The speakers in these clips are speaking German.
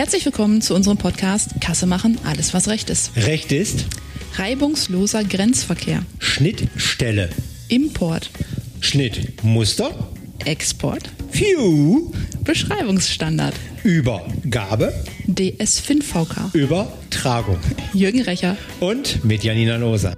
Herzlich willkommen zu unserem Podcast Kasse machen, alles was recht ist. Recht ist Reibungsloser Grenzverkehr, Schnittstelle, Import, Schnittmuster, Export, View, Beschreibungsstandard, Übergabe, DS5VK. Übertragung. Jürgen Recher. Und mit Janina Loser.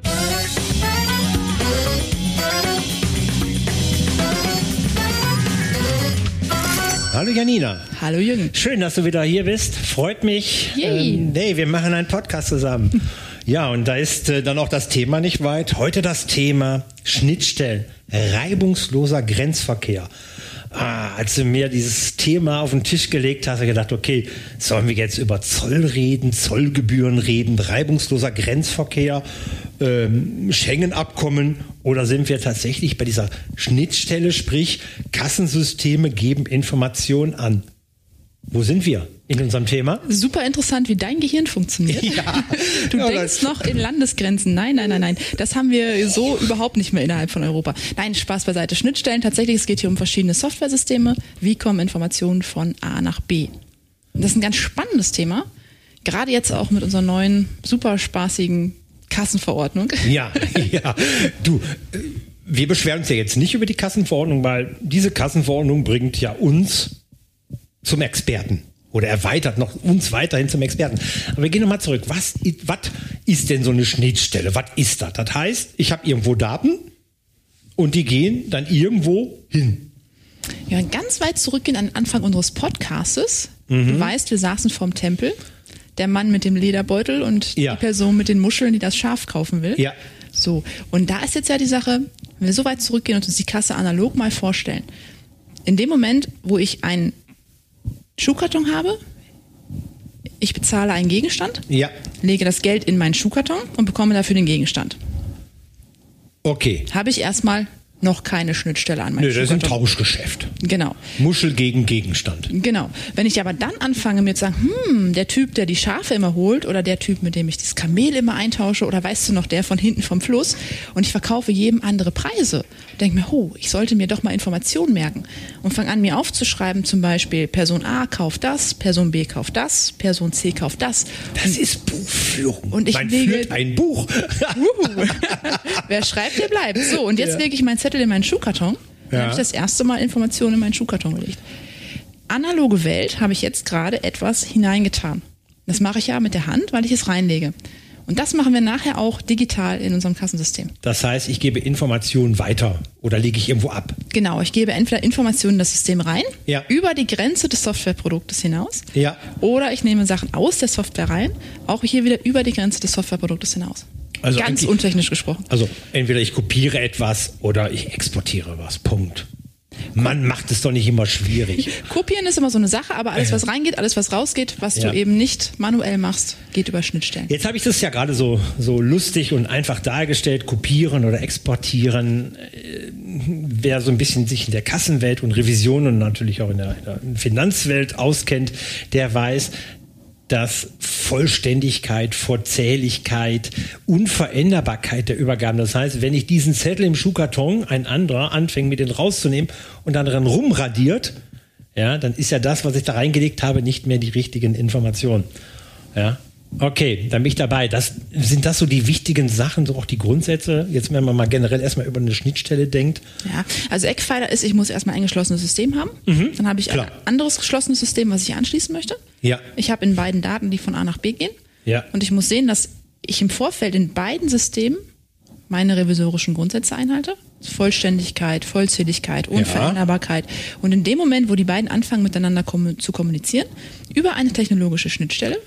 Hallo Janina. Hallo Jürgen. Schön, dass du wieder hier bist. Freut mich. Yay. Ähm, nee, wir machen einen Podcast zusammen. Ja, und da ist äh, dann auch das Thema nicht weit. Heute das Thema Schnittstellen, reibungsloser Grenzverkehr. Ah, als du mir dieses Thema auf den Tisch gelegt hast, habe ich gedacht, okay, sollen wir jetzt über Zoll reden, Zollgebühren reden, reibungsloser Grenzverkehr, ähm, Schengen-Abkommen oder sind wir tatsächlich bei dieser Schnittstelle, sprich Kassensysteme geben Informationen an? Wo sind wir in unserem Thema? Super interessant, wie dein Gehirn funktioniert. Ja. Du Ja, denkst noch in Landesgrenzen. Nein, nein, nein, nein. Das haben wir so überhaupt nicht mehr innerhalb von Europa. Nein, Spaß beiseite. Schnittstellen, tatsächlich, es geht hier um verschiedene Softwaresysteme. Wie kommen Informationen von A nach B? Und das ist ein ganz spannendes Thema. Gerade jetzt auch mit unserer neuen, super spaßigen Kassenverordnung. Ja, ja. Du, äh, wir beschweren uns ja jetzt nicht über die Kassenverordnung, weil diese Kassenverordnung bringt ja uns zum Experten oder erweitert noch uns weiterhin zum Experten. Aber wir gehen nochmal zurück. Was, was ist denn so eine Schnittstelle? Was ist das? Das heißt, ich habe irgendwo Daten und die gehen dann irgendwo hin. Ja, ganz weit zurückgehen an den Anfang unseres Podcastes. Mhm. Du weißt, wir saßen vorm Tempel. Der Mann mit dem Lederbeutel und Ja. die Person mit den Muscheln, die das Schaf kaufen will. Ja. So. Und da ist jetzt ja die Sache, wenn wir so weit zurückgehen und uns die Kasse analog mal vorstellen. In dem Moment, wo ich einen Schuhkarton habe, ich bezahle einen Gegenstand, Ja, lege das Geld in meinen Schuhkarton und bekomme dafür den Gegenstand. okay. Habe ich erstmal noch keine Schnittstelle an meinem Nö, das ist ein. Tauschgeschäft. Genau. Muschel gegen Gegenstand. Genau. Wenn ich aber dann anfange mir zu sagen, hm, der Typ, der die Schafe immer holt oder der Typ, mit dem ich das Kamel immer eintausche oder weißt du noch, der von hinten vom Fluss und ich verkaufe jedem andere Preise, denke mir, oh, ich sollte mir doch mal Informationen merken und fange an, mir aufzuschreiben, zum Beispiel Person A kauft das, Person B kauft das, Person C kauft das. Das ist Buchführung. Und ich Man lege- führt ein Buch. Wer schreibt, der bleibt. So, und jetzt Ja. lege ich meinen Zettel in meinen Schuhkarton. Dann Ja. habe ich das erste Mal Informationen in meinen Schuhkarton gelegt. Analoge Welt habe ich jetzt gerade etwas hineingetan. Das mache ich ja mit der Hand, weil ich es reinlege. Und das machen wir nachher auch digital in unserem Kassensystem. Das heißt, ich gebe Informationen weiter oder lege ich irgendwo ab. Genau, ich gebe entweder Informationen in das System rein, Ja. über die Grenze des Softwareproduktes hinaus, Ja. oder ich nehme Sachen aus der Software rein, auch hier wieder über die Grenze des Softwareproduktes hinaus. Also Ganz untechnisch gesprochen. Also entweder ich kopiere etwas oder ich exportiere was. Punkt. Man macht es doch nicht immer schwierig. Kopieren ist immer so eine Sache, aber alles, was reingeht, alles, was rausgeht, was Ja. du eben nicht manuell machst, geht über Schnittstellen. Jetzt habe ich das ja gerade so, so lustig und einfach dargestellt. Kopieren oder exportieren. Äh, Wer so ein bisschen sich in der Kassenwelt und Revision und natürlich auch in der, in der Finanzwelt auskennt, der weiß, dass Vollständigkeit, Vorzähligkeit, Unveränderbarkeit der Übergaben. Das heißt, wenn ich diesen Zettel im Schuhkarton, ein anderer anfängt, mir den rauszunehmen und dann dran rumradiert, ja, dann ist ja das, was ich da reingelegt habe, nicht mehr die richtigen Informationen. Ja. Okay, dann bin ich dabei. Das, sind das so die wichtigen Sachen, so auch die Grundsätze? Jetzt, wenn man mal generell erstmal über eine Schnittstelle denkt. Ja, also Eckpfeiler ist, ich muss erstmal ein geschlossenes System haben. Dann habe ich klar. ein anderes geschlossenes System, was ich anschließen möchte. Ja. Ich habe in beiden Daten, die von A nach B gehen. Ja. Und ich muss sehen, dass ich im Vorfeld in beiden Systemen meine revisorischen Grundsätze einhalte. Vollständigkeit, Vollzähligkeit, Unveränderbarkeit. Und in dem Moment, wo die beiden anfangen, miteinander zu kommunizieren, über eine technologische Schnittstelle,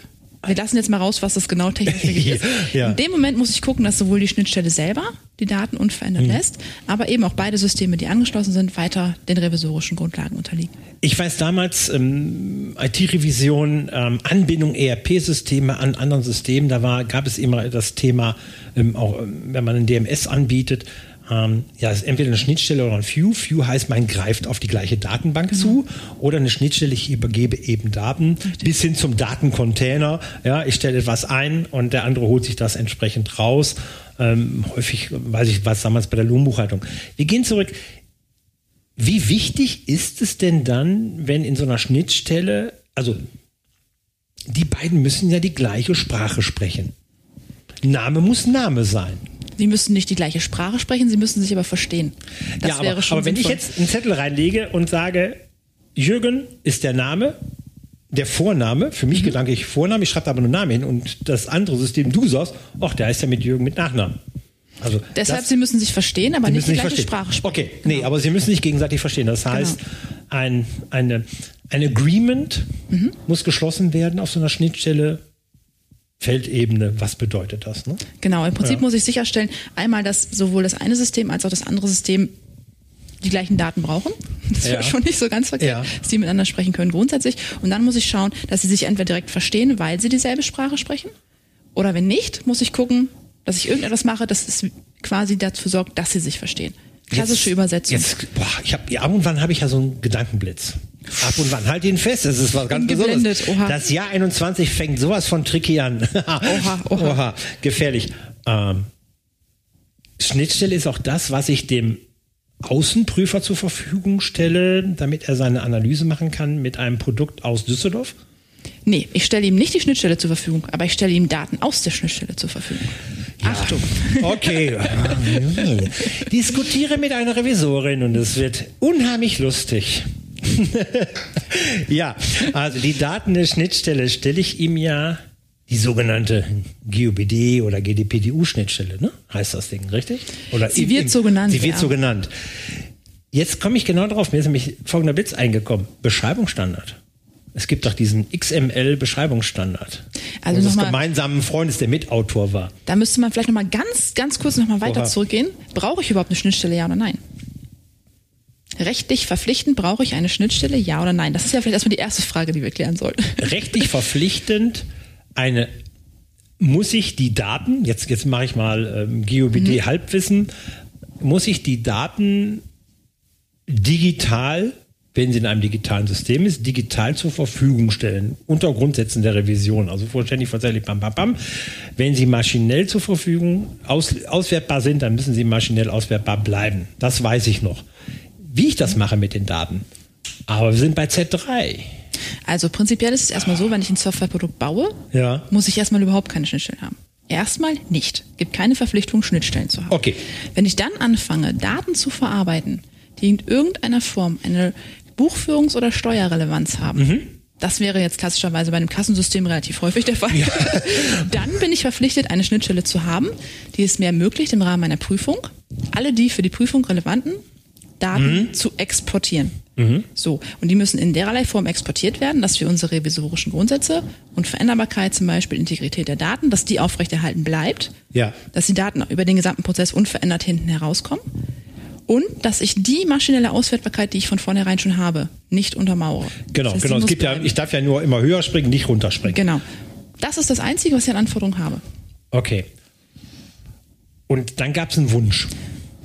wir lassen jetzt mal raus, was das genau technisch wirklich ist. Ja. In dem Moment muss ich gucken, dass sowohl die Schnittstelle selber die Daten unverändert Mhm. lässt, aber eben auch beide Systeme, die angeschlossen sind, weiter den revisorischen Grundlagen unterliegen. Ich weiß damals, ähm, IT-Revision, ähm, Anbindung ERP-Systeme an anderen Systemen, da war, gab es immer das Thema, ähm, auch ähm, wenn man ein DMS anbietet, ähm, ja, ist entweder eine Schnittstelle oder ein View. View heißt, man greift auf die gleiche Datenbank zu oder eine Schnittstelle, ich übergebe eben Daten bis hin zum Datencontainer. Ja, ich stelle etwas ein und der andere holt sich das entsprechend raus. Ähm, häufig, weiß ich, was damals bei der Lohnbuchhaltung. Wir gehen zurück. Wie wichtig ist es denn dann, wenn in so einer Schnittstelle, also die beiden müssen ja die gleiche Sprache sprechen. Name muss Name sein. Sie müssen nicht die gleiche Sprache sprechen, sie müssen sich aber verstehen. Das ja, wäre aber, schon aber wenn ich jetzt einen Zettel reinlege und sage, Jürgen ist der Name, der Vorname, für Mhm. mich gedanklich Vorname, ich schreibe da aber nur Namen hin und das andere System, du sagst, ach, der heißt ja mit Jürgen mit Nachnamen. Also Deshalb, das- sie müssen sich verstehen, aber nicht die gleiche nicht Sprache verstehen. sprechen. Okay, nee, aber sie müssen nicht gegenseitig verstehen. Das heißt, ein, eine, ein Agreement Mhm. muss geschlossen werden auf so einer Schnittstelle. Feldebene, was bedeutet das? Ne? Genau, im Prinzip Ja. muss ich sicherstellen, einmal, dass sowohl das eine System als auch das andere System die gleichen Daten brauchen. Das wäre Ja. schon nicht so ganz verkehrt, Ja. dass die miteinander sprechen können grundsätzlich. Und dann muss ich schauen, dass sie sich entweder direkt verstehen, weil sie dieselbe Sprache sprechen. Oder wenn nicht, muss ich gucken, dass ich irgendetwas mache, das es quasi dazu sorgt, dass sie sich verstehen. Klassische Jetzt- Übersetzung. Jetzt, boah, ich hab, ja, ab und wann habe ich ja so einen Gedankenblitz. Ab und wann, halt ihn fest, das ist was ganz Besonderes. oha. Das Jahr 21 fängt sowas von tricky an. Oha, oha. gefährlich. Ähm, Schnittstelle ist auch das, was ich dem Außenprüfer zur Verfügung stelle, damit er seine Analyse machen kann mit einem Produkt aus Düsseldorf. Nee, ich stelle ihm nicht die Schnittstelle zur Verfügung, aber ich stelle ihm Daten aus der Schnittstelle zur Verfügung. Achtung. Okay. Diskutiere mit einer Revisorin und es wird unheimlich lustig. ja, also die Daten der Schnittstelle stelle ich ihm ja die sogenannte GUBD oder GDPDU-Schnittstelle, ne? Heißt das Ding, richtig? Oder Sie wird so genannt, Sie wird ja. so genannt. Jetzt komme ich genau drauf. Mir ist nämlich folgender Blitz eingekommen. Beschreibungsstandard. Es gibt doch diesen XML-Beschreibungsstandard. Also unseres nochmal- gemeinsamen Freundes, der Mitautor war. Da müsste man vielleicht noch mal ganz, ganz kurz noch mal weiter Oha. zurückgehen. Brauche ich überhaupt eine Schnittstelle, ja oder nein? Rechtlich verpflichtend brauche ich eine Schnittstelle, ja oder nein? Das ist ja vielleicht erstmal die erste Frage, die wir klären sollten. rechtlich verpflichtend eine muss ich die Daten, jetzt, jetzt mache ich mal ähm, GOBD Mhm. Halbwissen, muss ich die Daten digital, wenn sie in einem digitalen System ist, digital zur Verfügung stellen, unter Grundsätzen der Revision, also vollständig, tatsächlich, bam, bam, bam. Wenn sie maschinell zur Verfügung aus, auswertbar sind, dann müssen sie maschinell auswertbar bleiben. Das weiß ich noch. Wie ich das mache mit den Daten. Aber wir sind bei Z3. Also prinzipiell ist es erstmal so, wenn ich ein Softwareprodukt baue, Ja. muss ich erstmal überhaupt keine Schnittstellen haben. Erstmal nicht. Gibt keine Verpflichtung, Schnittstellen zu haben. Okay. Wenn ich dann anfange, Daten zu verarbeiten, die in irgendeiner Form eine Buchführungs- oder Steuerrelevanz haben, Mhm. das wäre jetzt klassischerweise bei einem Kassensystem relativ häufig der Fall, dann bin ich verpflichtet, eine Schnittstelle zu haben, die es mir ermöglicht, im Rahmen meiner Prüfung alle die für die Prüfung relevanten Daten zu exportieren. So. Und die müssen in derlei Form exportiert werden, dass wir unsere revisorischen Grundsätze und Veränderbarkeit, zum Beispiel Integrität der Daten, dass die aufrechterhalten bleibt. Ja. Dass die Daten über den gesamten Prozess unverändert hinten herauskommen. Und dass ich die maschinelle Auswertbarkeit, die ich von vornherein schon habe, nicht untermauere. Genau, Das heißt, genau. Es gibt ja, bleiben. ich darf ja nur immer höher springen, nicht runterspringen. Genau. Das ist das Einzige, was ich an Anforderungen habe. Okay. Und dann gab es einen Wunsch.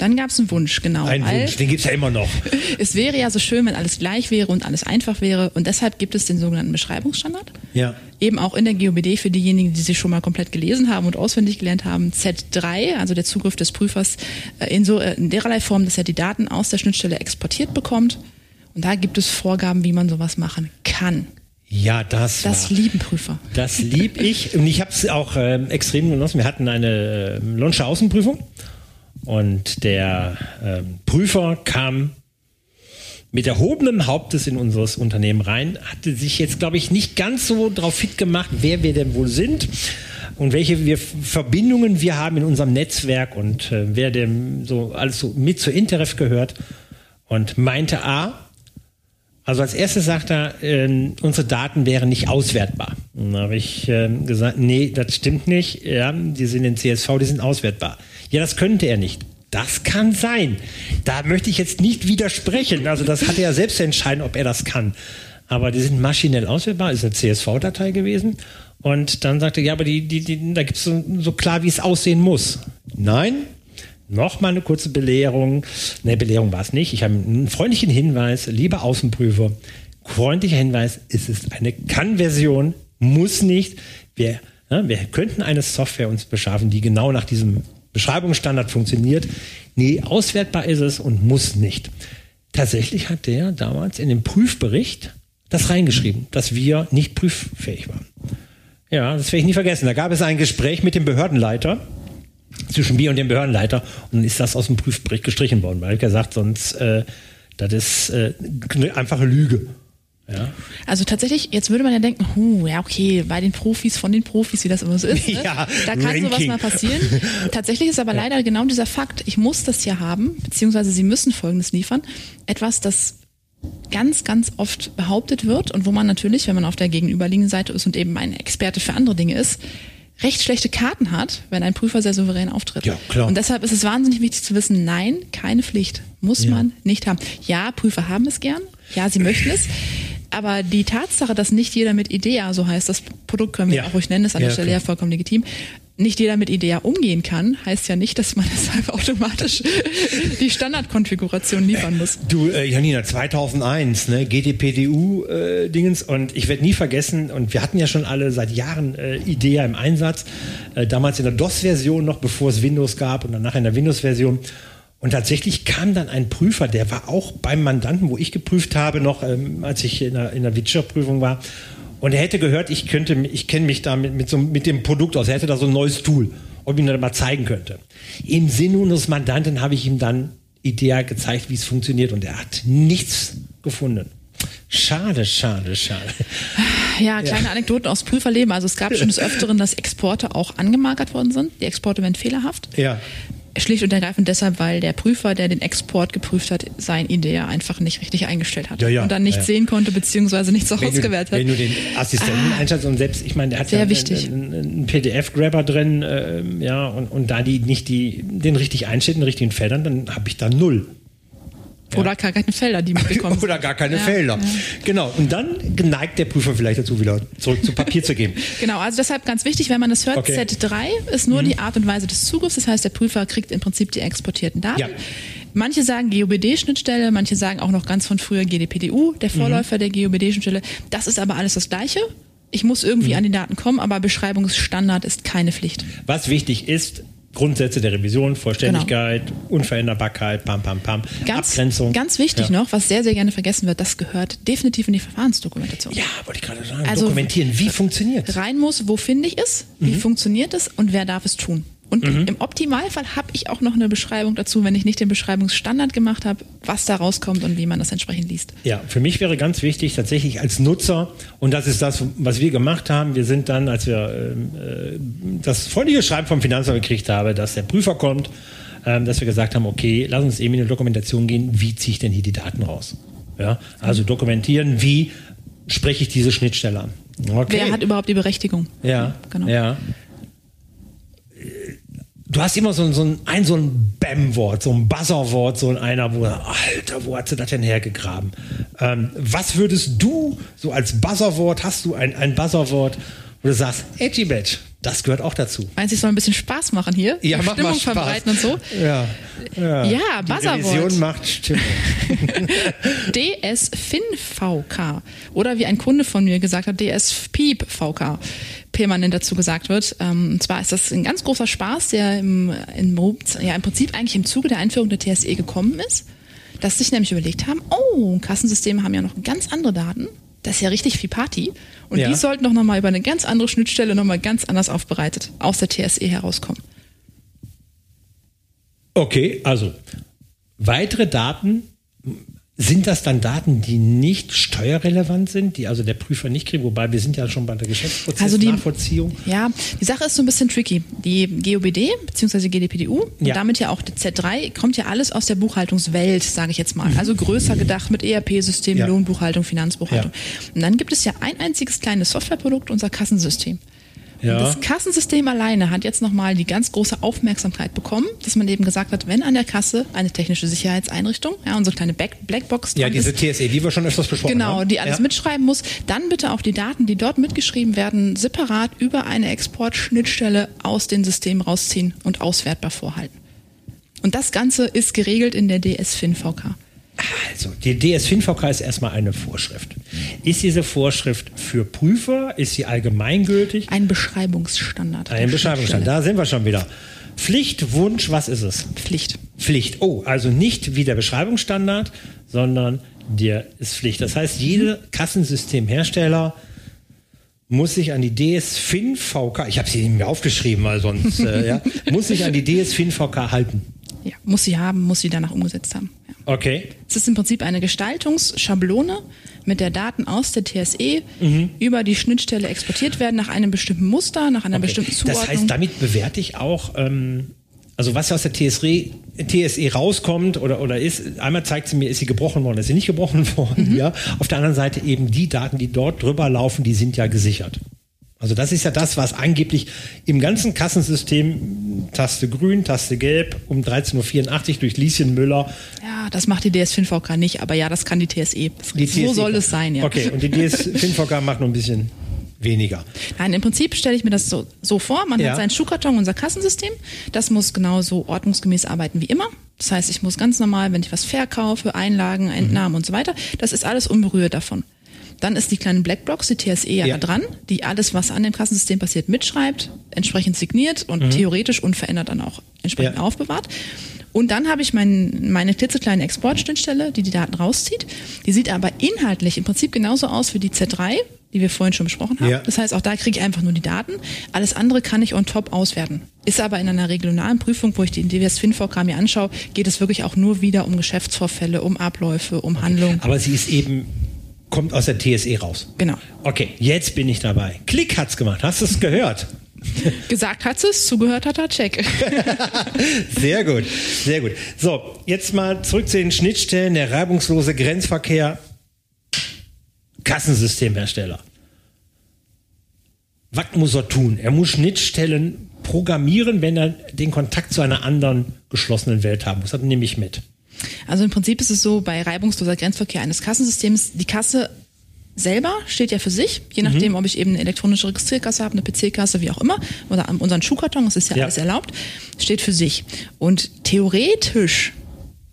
Dann gab es einen Wunsch, genau. Weil Wunsch, den gibt es ja immer noch. Es wäre ja so schön, wenn alles gleich wäre und alles einfach wäre. Und deshalb gibt es den sogenannten Beschreibungsstandard. Ja. Eben auch in der GOBD für diejenigen, die sie schon mal komplett gelesen haben und auswendig gelernt haben. Z3, also der Zugriff des Prüfers, äh, in, so, äh, in dererlei Form, dass er die Daten aus der Schnittstelle exportiert bekommt. Und da gibt es Vorgaben, wie man sowas machen kann. Ja, das, Das war. lieben Prüfer. Das lieb ich. Und ich habe es auch ähm, extrem genossen. Wir hatten eine ähm, Lonsche Außenprüfung und der ähm, Prüfer kam mit erhobenem Hauptes in unseres Unternehmen rein, hatte sich jetzt, glaube ich, nicht ganz so drauf fit gemacht, wer wir denn wohl sind und welche wir Verbindungen wir haben in unserem Netzwerk und äh, wer dem so alles so mit zur Interref gehört und meinte A, also als erstes sagt er, ähm, unsere Daten wären nicht auswertbar. Und dann habe ich ähm, gesagt, nee, das stimmt nicht. Ja, die sind in CSV, die sind auswertbar. Ja, das könnte er nicht. Das kann sein. Da möchte ich jetzt nicht widersprechen. Also das hat er ja selbst entscheiden, ob er das kann. Aber die sind maschinell auswertbar, ist eine CSV-Datei gewesen. Und dann sagte er, ja, aber die, die, die, da gibt es so, so klar, wie es aussehen muss. Nein, Nochmal eine kurze Belehrung. Ne, Belehrung war es nicht. Ich habe einen freundlichen Hinweis, lieber Außenprüfer. Freundlicher Hinweis, es ist eine Kann-Version, muss nicht. Wir, ja, wir könnten eine Software uns beschaffen, die genau nach diesem Beschreibungsstandard funktioniert. Nee, auswertbar ist es und muss nicht. Tatsächlich hat der damals in dem Prüfbericht das reingeschrieben, dass wir nicht prüffähig waren. Ja, das werde ich nie vergessen. Da gab es ein Gespräch mit dem Behördenleiter zwischen mir und dem Behördenleiter und dann ist das aus dem Prüfbericht gestrichen worden, weil er gesagt, sonst äh, das ist äh, eine einfache Lüge. Ja. Also tatsächlich, jetzt würde man ja denken, huh, ja okay, bei den Profis, von den Profis, wie das immer so ist, ne? Ja, da kann Ranking. sowas mal passieren. Tatsächlich ist aber leider genau dieser Fakt, ich muss das ja haben, beziehungsweise sie müssen Folgendes liefern, etwas, das ganz, ganz oft behauptet wird und wo man natürlich, wenn man auf der gegenüberliegenden Seite ist und eben ein Experte für andere Dinge ist, recht schlechte Karten hat, wenn ein Prüfer sehr souverän auftritt. Ja, klar. Und deshalb ist es wahnsinnig wichtig zu wissen, nein, keine Pflicht. Muss Ja. man nicht haben. Ja, Prüfer haben es gern. Ja, sie möchten es. Aber die Tatsache, dass nicht jeder mit IDEA, so heißt das Produkt, können wir Ja. auch ruhig nennen, ist an der Ja, Stelle klar. ja vollkommen legitim, nicht jeder mit IDEA umgehen kann, heißt ja nicht, dass man deshalb automatisch die Standardkonfiguration liefern muss. Du, äh, Janina, 2001, ne, GDPDU-Dingens und ich werde nie vergessen, und wir hatten ja schon alle seit Jahren äh, IDEA im Einsatz, äh, damals in der DOS-Version noch, bevor es Windows gab und danach in der Windows-Version. Und tatsächlich kam dann ein Prüfer, der war auch beim Mandanten, wo ich geprüft habe, noch ähm, als ich in der, in der Wirtschaftsprüfung war. Und er hätte gehört, ich könnte, ich kenne mich da mit, mit, so, mit dem Produkt aus. Er hätte da so ein neues Tool, ob ich ihm das mal zeigen könnte. Im Sinne unseres Mandanten habe ich ihm dann Idea gezeigt, wie es funktioniert, und er hat nichts gefunden. Schade, schade, schade. Ja, kleine Anekdoten aus Prüferleben. Also es gab schon des Öfteren, dass Exporte auch angemarkert worden sind. Die Exporte werden fehlerhaft. Ja. Schlicht und ergreifend deshalb, weil der Prüfer, der den Export geprüft hat, sein Idee einfach nicht richtig eingestellt hat. Ja, ja, und dann nicht ja. sehen konnte, beziehungsweise nichts Wenn ausgewertet hat. wenn du den Assistenten einschaltest und selbst, ich meine, der hat Sehr ja wichtig. einen, einen PDF-Grabber drin, ähm, ja, und, und da die nicht die, den richtig einstellt, in den richtigen Feldern, dann habe ich da null. Oder gar keine Felder, die mitbekommen Oder gar keine Ja, Felder. ja. Genau. Und dann geneigt der Prüfer vielleicht dazu, wieder zurück zu Papier zu gehen. Genau, also deshalb ganz wichtig, wenn man das hört, Okay. Mhm. Z3 ist nur die Art und Weise des Zugriffs. Das heißt, der Prüfer kriegt im Prinzip die exportierten Daten. Manche sagen GOBD-Schnittstelle, manche sagen auch noch ganz von früher GDPDU, der Mhm. Vorläufer der GOBD-Schnittstelle. Das ist aber alles das Gleiche. Ich muss irgendwie Mhm. an die Daten kommen, aber Beschreibungsstandard ist keine Pflicht. Was wichtig ist, Grundsätze der Revision, Vollständigkeit, Unveränderbarkeit, pam, pam, pam, Genau. Ganz, Abgrenzung. ganz wichtig ja. noch, was sehr, sehr gerne vergessen wird, das gehört definitiv in die Verfahrensdokumentation. Ja, wollte ich gerade sagen. Also- Dokumentieren. Wie funktioniert rein muss, wo finde ich es, wie Mhm. funktioniert es und wer darf es tun. Und im Optimalfall habe ich auch noch eine Beschreibung dazu, wenn ich nicht den Beschreibungsstandard gemacht habe, was da rauskommt und wie man das entsprechend liest. Ja, für mich wäre ganz wichtig, tatsächlich als Nutzer, und das ist das, was wir gemacht haben, wir sind dann, als wir ähm, äh, das freundliche Schreiben vom Finanzamt gekriegt haben, dass der Prüfer kommt, ähm, dass wir gesagt haben, okay, lass uns eben in eine Dokumentation gehen, wie ziehe ich denn hier die Daten raus? Ja, also dokumentieren, wie spreche ich diese Schnittstelle an? Okay. Wer hat überhaupt die Berechtigung? Ja, Genau. ja. Du hast immer so, ein- so ein, ein, so ein Bam-Wort, so ein Buzzer-Wort, so ein einer, wo, Alter, wo hat sie das denn hergegraben? Ähm, was würdest du so als Buzzer-Wort, hast du ein, ein Buzzer-Wort, wo du sagst, Edgy Badge, das gehört auch dazu? Meinst du, es soll ein bisschen Spaß machen hier? Ja, mach mal Stimmung Spaß. verbreiten und so? Ja, ja. Ja, Die Buzzerwort. Revision macht Stimmung. DS-FIN-VK. Oder wie ein Kunde von mir gesagt hat, DS-PIEP-VK permanent dazu gesagt wird. Ähm, und zwar ist das ein ganz großer Spaß, der im, im, ja, im Prinzip eigentlich im Zuge der Einführung der TSE gekommen ist. Dass sich nämlich überlegt haben, oh, Kassensysteme haben ja noch ganz andere Daten. Das ist ja richtig viel Party. Und Ja. die sollten doch nochmal über eine ganz andere Schnittstelle nochmal ganz anders aufbereitet aus der TSE herauskommen. Okay, also weitere Daten, sind das dann Daten, die nicht steuerrelevant sind, die also der Prüfer nicht kriegt, wobei wir sind ja schon bei der Also die- Geschäftsprozessnachvollziehung. Ja, die Sache ist so ein bisschen tricky. Die GOBD bzw. GDPDU und Ja. damit ja auch die Z3 kommt ja alles aus der Buchhaltungswelt, sage ich jetzt mal. Also größer gedacht mit ERP-System, Ja. Lohnbuchhaltung, Finanzbuchhaltung. Und dann gibt es ja ein einziges kleines Softwareprodukt, unser Kassensystem. Ja. Das Kassensystem alleine hat jetzt nochmal die ganz große Aufmerksamkeit bekommen, dass man eben gesagt hat, wenn an der Kasse eine technische Sicherheitseinrichtung, ja, unsere kleine Back Blackbox Ja, diese TSE, die wir schon öfters besprochen Genau, haben. die alles ja. mitschreiben muss. Dann bitte auch die Daten, die dort mitgeschrieben werden, separat über eine Exportschnittstelle aus den Systemen rausziehen und auswertbar vorhalten. Und das Ganze ist geregelt in der DS-FIN-VK. Also, die DS-FinVK ist erstmal eine Vorschrift. Ist diese Vorschrift für Prüfer? Ist sie allgemeingültig? Ein Beschreibungsstandard. Ein Beschreibungsstand. Da sind wir schon wieder. Pflicht, Wunsch, was ist es? Pflicht. Pflicht. Oh, also nicht wie der Beschreibungsstandard, sondern der ist Pflicht. Das heißt, jeder Kassensystemhersteller muss sich an die DS-FIN VK, ich habe sie mir aufgeschrieben, weil sonst, äh, ja, muss sich an die DS-FIN VK halten. Ja, muss sie haben, muss sie danach umgesetzt haben. Okay. Es ist im Prinzip eine Gestaltungsschablone, mit der Daten aus der TSE mhm. über die Schnittstelle exportiert werden nach einem bestimmten Muster, nach einer okay. bestimmten Zuordnung. Das heißt, damit bewerte ich auch, ähm, also was aus der TSE, TSE rauskommt oder, oder ist, einmal zeigt sie mir, ist sie gebrochen worden, ist sie nicht gebrochen worden, mhm. ja. Auf der anderen Seite eben die Daten, die dort drüber laufen, die sind ja gesichert. Also das ist ja das, was angeblich im ganzen Kassensystem Taste grün, Taste gelb um 13.84 Uhr durch Lieschen Müller. Ja, das macht die DS5VK nicht, aber ja, das kann die TSE. Die so TSE soll es sein, ja. Okay, und die DS5VK macht nur ein bisschen weniger. Nein, im Prinzip stelle ich mir das so, so vor. Man ja. hat seinen Schuhkarton, unser Kassensystem. Das muss genauso ordnungsgemäß arbeiten wie immer. Das heißt, ich muss ganz normal, wenn ich was verkaufe, Einlagen, Entnahmen mhm. und so weiter, das ist alles unberührt davon. Dann ist die kleine Blackbox, die TSE ja, ja. dran, die alles, was an dem Kassensystem passiert, mitschreibt, entsprechend signiert und mhm. theoretisch unverändert dann auch entsprechend ja. aufbewahrt. Und dann habe ich mein, meine klitzekleine Exportschnittstelle, die die Daten rauszieht. Die sieht aber inhaltlich im Prinzip genauso aus wie die Z3, die wir vorhin schon besprochen haben. Ja. Das heißt, auch da kriege ich einfach nur die Daten. Alles andere kann ich on top auswerten. Ist aber in einer regionalen Prüfung, wo ich die DWS FinVK mir anschaue, geht es wirklich auch nur wieder um Geschäftsvorfälle, um Abläufe, um Handlungen. Aber sie ist eben kommt aus der TSE raus. Genau. Okay, jetzt bin ich dabei. Klick hat's gemacht. Hast du es gehört? Gesagt hat es, zugehört hat er, check. sehr gut, sehr gut. So, jetzt mal zurück zu den Schnittstellen. Der reibungslose Grenzverkehr. Kassensystemhersteller. Was muss er tun? Er muss Schnittstellen programmieren, wenn er den Kontakt zu einer anderen geschlossenen Welt haben muss. Das nehme ich mit. Also im Prinzip ist es so, bei reibungsloser Grenzverkehr eines Kassensystems, die Kasse selber steht ja für sich, je nachdem, mhm. ob ich eben eine elektronische Registrierkasse habe, eine PC-Kasse, wie auch immer, oder unseren Schuhkarton, das ist ja, ja, alles erlaubt, steht für sich. Und theoretisch,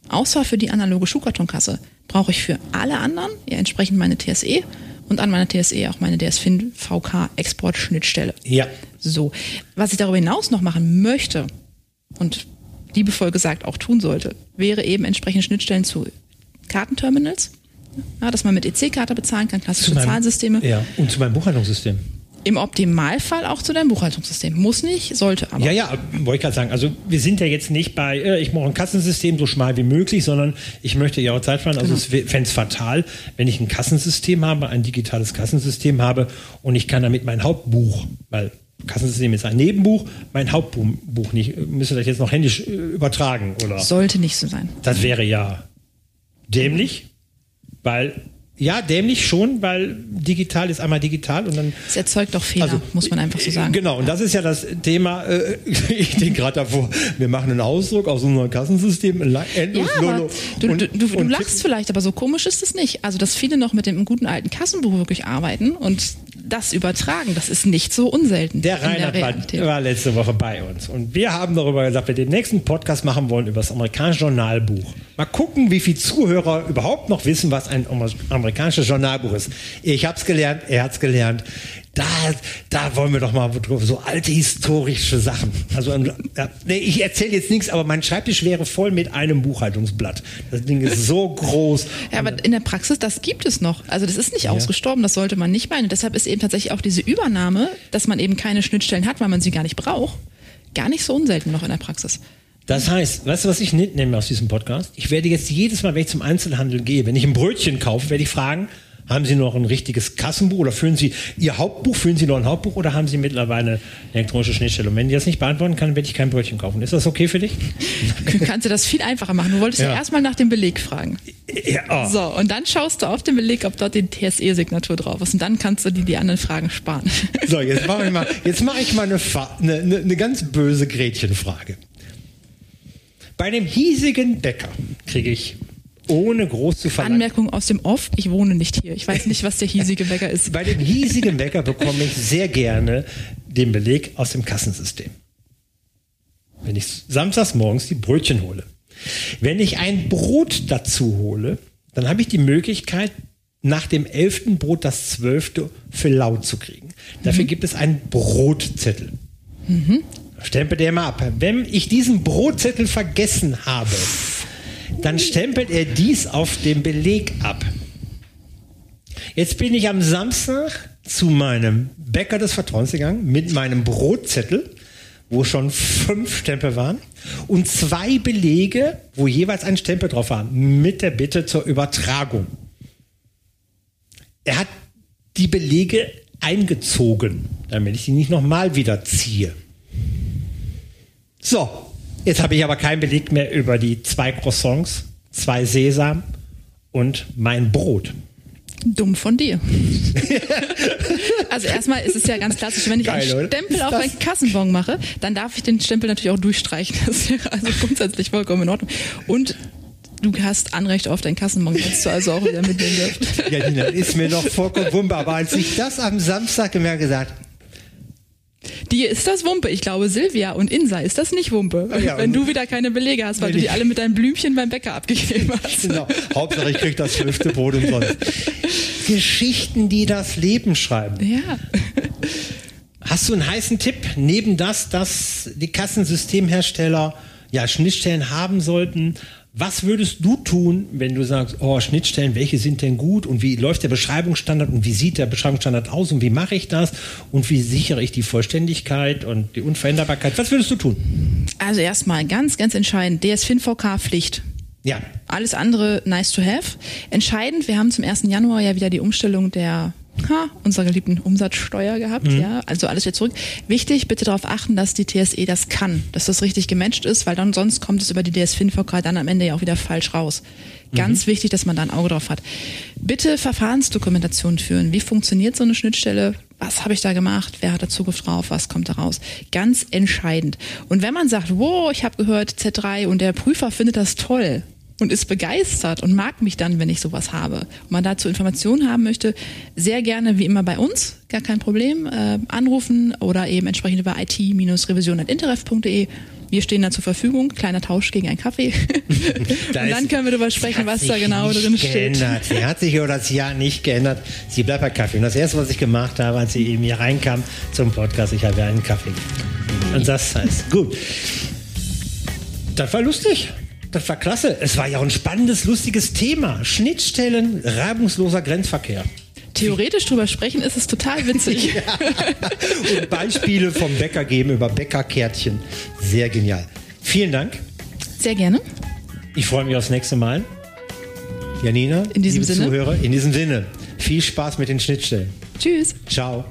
außer für die analoge Schuhkartonkasse, brauche ich für alle anderen ja entsprechend meine TSE und an meiner TSE auch meine DSFIN VK Exportschnittstelle. Ja. So. Was ich darüber hinaus noch machen möchte, und liebevoll gesagt auch tun sollte, wäre eben entsprechende Schnittstellen zu Kartenterminals, ja, dass man mit EC-Karte bezahlen kann, klassische meinem, Zahlsysteme. Ja, und zu meinem Buchhaltungssystem. Im Optimalfall auch zu deinem Buchhaltungssystem. Muss nicht, sollte aber. Ja, ja, wollte ich gerade sagen. Also wir sind ja jetzt nicht bei, äh, ich brauche ein Kassensystem so schmal wie möglich, sondern ich möchte ja auch Zeit fahren. Also genau. es fände es fatal, wenn ich ein Kassensystem habe, ein digitales Kassensystem habe und ich kann damit mein Hauptbuch, weil Kassensystem ist ein Nebenbuch, mein Hauptbuch nicht. Müsste das jetzt noch händisch äh, übertragen, oder? Sollte nicht so sein. Das wäre ja dämlich, weil ja, dämlich schon, weil digital ist einmal digital und dann. Es erzeugt doch Fehler, also, muss man einfach so sagen. Genau, und das ist ja das Thema, äh, ich denke gerade davor, wir machen einen Ausdruck aus unserem Kassensystem, endlos ja, Lolo. Du, und, du, du, du lachst vielleicht, aber so komisch ist es nicht. Also, dass viele noch mit dem guten alten Kassenbuch wirklich arbeiten und das übertragen, das ist nicht so unselten. Der Reinhard der war, war letzte Woche bei uns und wir haben darüber gesagt, wir den nächsten Podcast machen wollen über das amerikanische Journalbuch. Mal gucken, wie viele Zuhörer überhaupt noch wissen, was ein amerikanisches Journalbuch ist. Ich habe es gelernt, er hat es gelernt da, da wollen wir doch mal drüber, so alte historische Sachen. Also, ja, nee, ich erzähle jetzt nichts, aber mein Schreibtisch wäre voll mit einem Buchhaltungsblatt. Das Ding ist so groß. Ja, aber in der Praxis, das gibt es noch. Also das ist nicht ja. ausgestorben, das sollte man nicht meinen. deshalb ist eben tatsächlich auch diese Übernahme, dass man eben keine Schnittstellen hat, weil man sie gar nicht braucht, gar nicht so unselten noch in der Praxis. Das heißt, weißt du, was ich mitnehme aus diesem Podcast? Ich werde jetzt jedes Mal, wenn ich zum Einzelhandel gehe, wenn ich ein Brötchen kaufe, werde ich fragen, haben Sie noch ein richtiges Kassenbuch oder führen Sie Ihr Hauptbuch, führen Sie noch ein Hauptbuch oder haben Sie mittlerweile eine elektronische Schnittstelle? Und wenn die das nicht beantworten kann, werde ich kein Brötchen kaufen. Ist das okay für dich? Kannst du das viel einfacher machen. Du wolltest ja, ja erstmal nach dem Beleg fragen. Ja, oh. So, und dann schaust du auf den Beleg, ob dort die TSE-Signatur drauf ist. Und dann kannst du dir die anderen Fragen sparen. So, jetzt mache ich mal, jetzt mache ich mal eine, eine, eine, eine ganz böse Gretchenfrage. Bei dem hiesigen Bäcker kriege ich ohne groß zu verlangen. Anmerkung aus dem Off, ich wohne nicht hier. Ich weiß nicht, was der hiesige Bäcker ist. Bei dem hiesigen Bäcker bekomme ich sehr gerne den Beleg aus dem Kassensystem. Wenn ich samstags morgens die Brötchen hole. Wenn ich ein Brot dazu hole, dann habe ich die Möglichkeit, nach dem elften Brot das zwölfte für laut zu kriegen. Dafür mhm. gibt es einen Brotzettel. Mhm. Stempel der mal ab. Wenn ich diesen Brotzettel vergessen habe, dann stempelt er dies auf dem Beleg ab. Jetzt bin ich am Samstag zu meinem Bäcker des Vertrauens gegangen mit meinem Brotzettel, wo schon fünf Stempel waren und zwei Belege, wo jeweils ein Stempel drauf war, mit der Bitte zur Übertragung. Er hat die Belege eingezogen, damit ich sie nicht nochmal wieder ziehe. So, jetzt habe ich aber keinen Beleg mehr über die zwei Croissants, zwei Sesam und mein Brot. Dumm von dir. also erstmal ist es ja ganz klassisch, wenn ich Geil, einen oder? Stempel auf das- einen Kassenbon mache, dann darf ich den Stempel natürlich auch durchstreichen. Das wäre also grundsätzlich vollkommen in Ordnung. Und du hast Anrecht auf deinen Kassenbon, kannst du also auch wieder mitnehmen dürfen. Ja, Nina, ist mir noch vollkommen wunderbar. Aber als ich das am Samstag gemerkt habe, gesagt, Dir ist das Wumpe. Ich glaube, Silvia und Insa ist das nicht Wumpe. Ja, wenn du wieder keine Belege hast, weil du die alle mit deinem Blümchen beim Bäcker abgegeben hast. genau, Hauptsache ich krieg das fünfte Brot umsonst. Geschichten, die das Leben schreiben. Ja. Hast du einen heißen Tipp? Neben das, dass die Kassensystemhersteller ja Schnittstellen haben sollten, was würdest du tun, wenn du sagst, oh, Schnittstellen, welche sind denn gut und wie läuft der Beschreibungsstandard und wie sieht der Beschreibungsstandard aus und wie mache ich das und wie sichere ich die Vollständigkeit und die Unveränderbarkeit? Was würdest du tun? Also erstmal ganz, ganz entscheidend, DSFIN-VK-Pflicht. Ja, Alles andere nice to have. Entscheidend, wir haben zum 1. Januar ja wieder die Umstellung der ha, unserer geliebten Umsatzsteuer gehabt, ja, also alles wieder zurück. Wichtig, bitte darauf achten, dass die TSE das kann, dass das richtig gematcht ist, weil dann sonst kommt es über die DSFIN-VK dann am Ende ja auch wieder falsch raus. Ganz wichtig, dass man da ein Auge drauf hat. Bitte Verfahrensdokumentation führen. Wie funktioniert so eine Schnittstelle? Was habe ich da gemacht? Wer hat da Zugriff drauf? Was kommt da raus? Ganz entscheidend. Und wenn man sagt, wow, ich habe gehört Z3 und der Prüfer findet das toll, und ist begeistert und mag mich dann, wenn ich sowas habe. Und man dazu Informationen haben möchte, sehr gerne wie immer bei uns, gar kein Problem, äh, anrufen oder eben entsprechend über it-revision.interref.de. Wir stehen da zur Verfügung, kleiner Tausch gegen einen Kaffee. Da und dann können wir darüber sprechen, was da genau drin steht. geändert. Sie hat sich über das Jahr nicht geändert. Sie bleibt bei Kaffee. Und das erste, was ich gemacht habe, als sie eben hier reinkam zum Podcast, ich habe ihr einen Kaffee. Und das heißt, gut. Das war lustig. Das war klasse. Es war ja auch ein spannendes, lustiges Thema. Schnittstellen, reibungsloser Grenzverkehr. Theoretisch drüber sprechen ist es total witzig. Und Beispiele vom Bäcker geben über Bäckerkärtchen. Sehr genial. Vielen Dank. Sehr gerne. Ich freue mich aufs nächste Mal. Janina, In diesem liebe Sinne. Zuhörer, in diesem Sinne. Viel Spaß mit den Schnittstellen. Tschüss. Ciao.